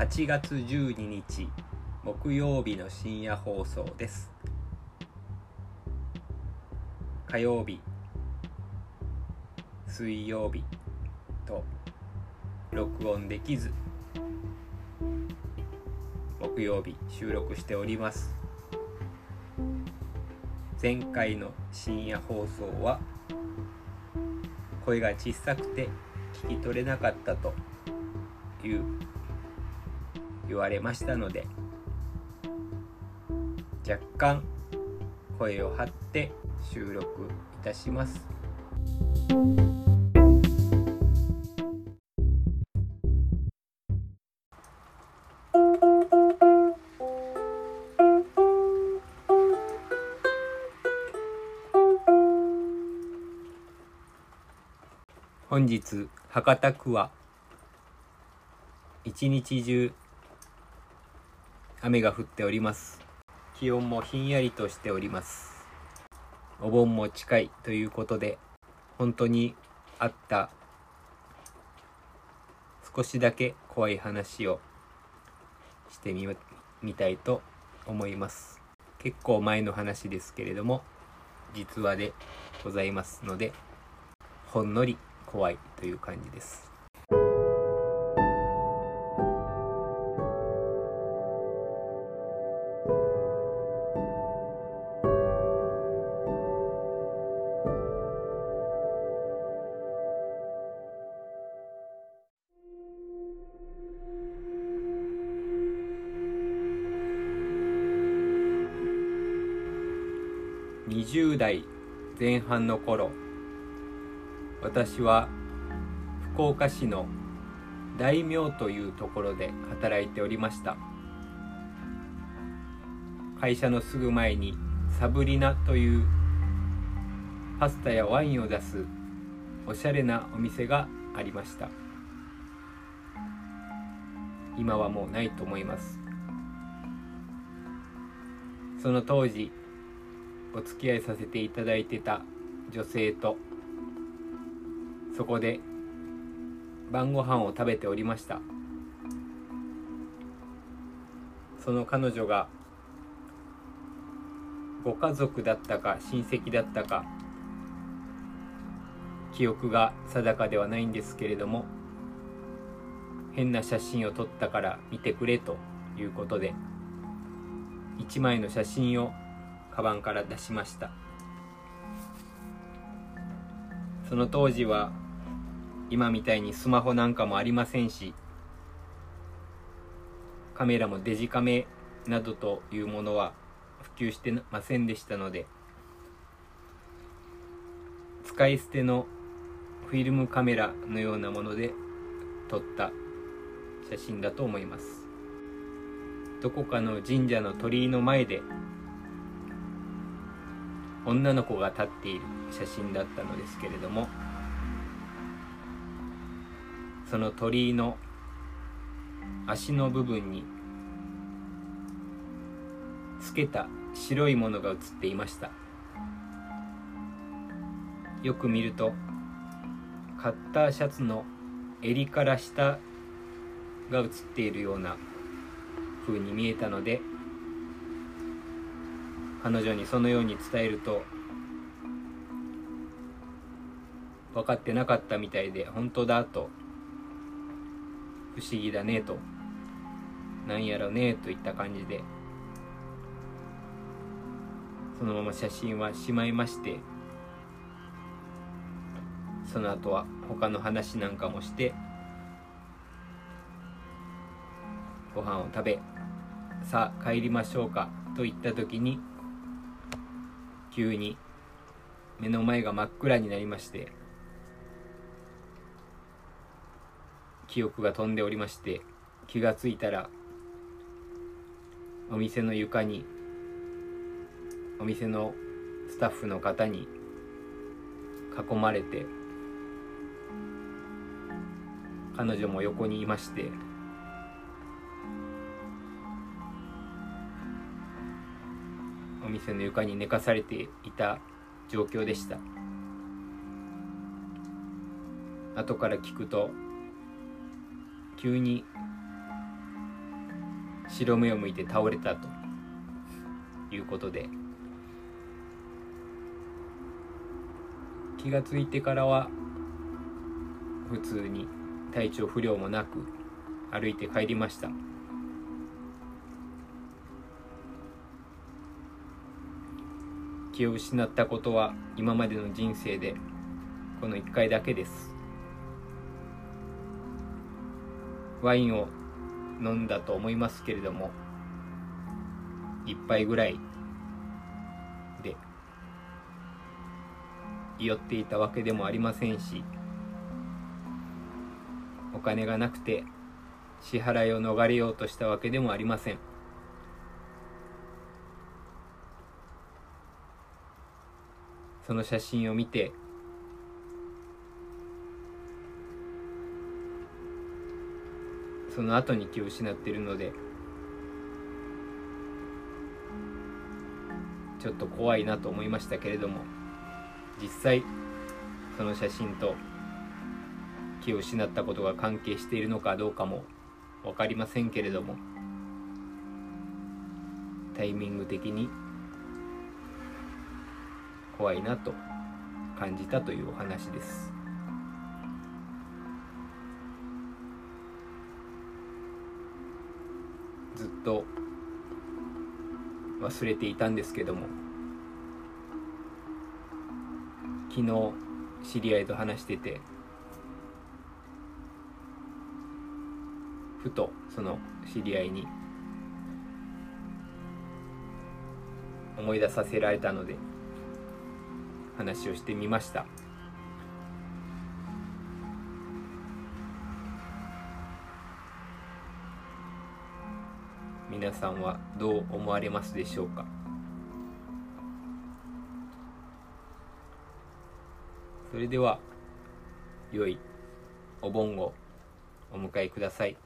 8月12日木曜日の深夜放送です。火曜日水曜日と録音できず木曜日収録しております。前回の深夜放送は声が小さくて聞き取れなかったという言われましたので若干声を張って収録いたします。本日博多区は一日中雨が降っております。気温もひんやりとしております。お盆も近いということで本当にあった少しだけ怖い話をしてみみたいと思います。結構前の話ですけれども実話でございますのでほんのり怖いという感じです。20代前半の頃私は福岡市の大名というところで働いておりました。会社のすぐ前にサブリナというパスタやワインを出すおしゃれなお店がありました。今はもうないと思います。その当時お付き合いさせていただいてた女性とそこで晩ご飯を食べておりました。その彼女がご家族だったか親戚だったか記憶が定かではないんですけれども変な写真を撮ったから見てくれということで1枚の写真をカバンから出しました。その当時は今みたいにスマホなんかもありませんしカメラもデジカメなどというものは普及してませんでしたので使い捨てのフィルムカメラのようなもので撮った写真だと思います。どこかの神社の鳥居の前で女の子が立っている写真だったのですけれどもその鳥居の足の部分に透けた白いものが映っていました。よく見るとカッターシャツの襟から下が映っているような風に見えたので彼女にそのように伝えると分かってなかったみたいで本当だと不思議だねとなんやろねといった感じでそのまま写真はしまいましてその後は他の話なんかもしてご飯を食べさあ帰りましょうかと言った時に急に。目の前が真っ暗になりまして。記憶が飛んでおりまして。気がついたらお店の床にお店のスタッフの方に囲まれて彼女も横にいまして。店の床に寝かされていた状況でした。後から聞くと急に白目を向いて倒れたということで気が付いてからは普通に体調不良もなく歩いて帰りました。気を失ったことは今までの人生でこの1回だけです。ワインを飲んだと思いますけれども一杯ぐらいで酔っていたわけでもありませんしお金がなくて支払いを逃れようとしたわけでもありません。その写真を見てその後に気を失っているのでちょっと怖いなと思いましたけれども実際その写真と気を失ったことが関係しているのかどうかも分かりませんけれどもタイミング的に怖いなと感じたというお話です。ずっと忘れていたんですけども昨日知り合いと話しててふとその知り合いに思い出させられたので話をしてみました皆さんはどう思われますでしょうか？それでは良いお盆をお迎えください。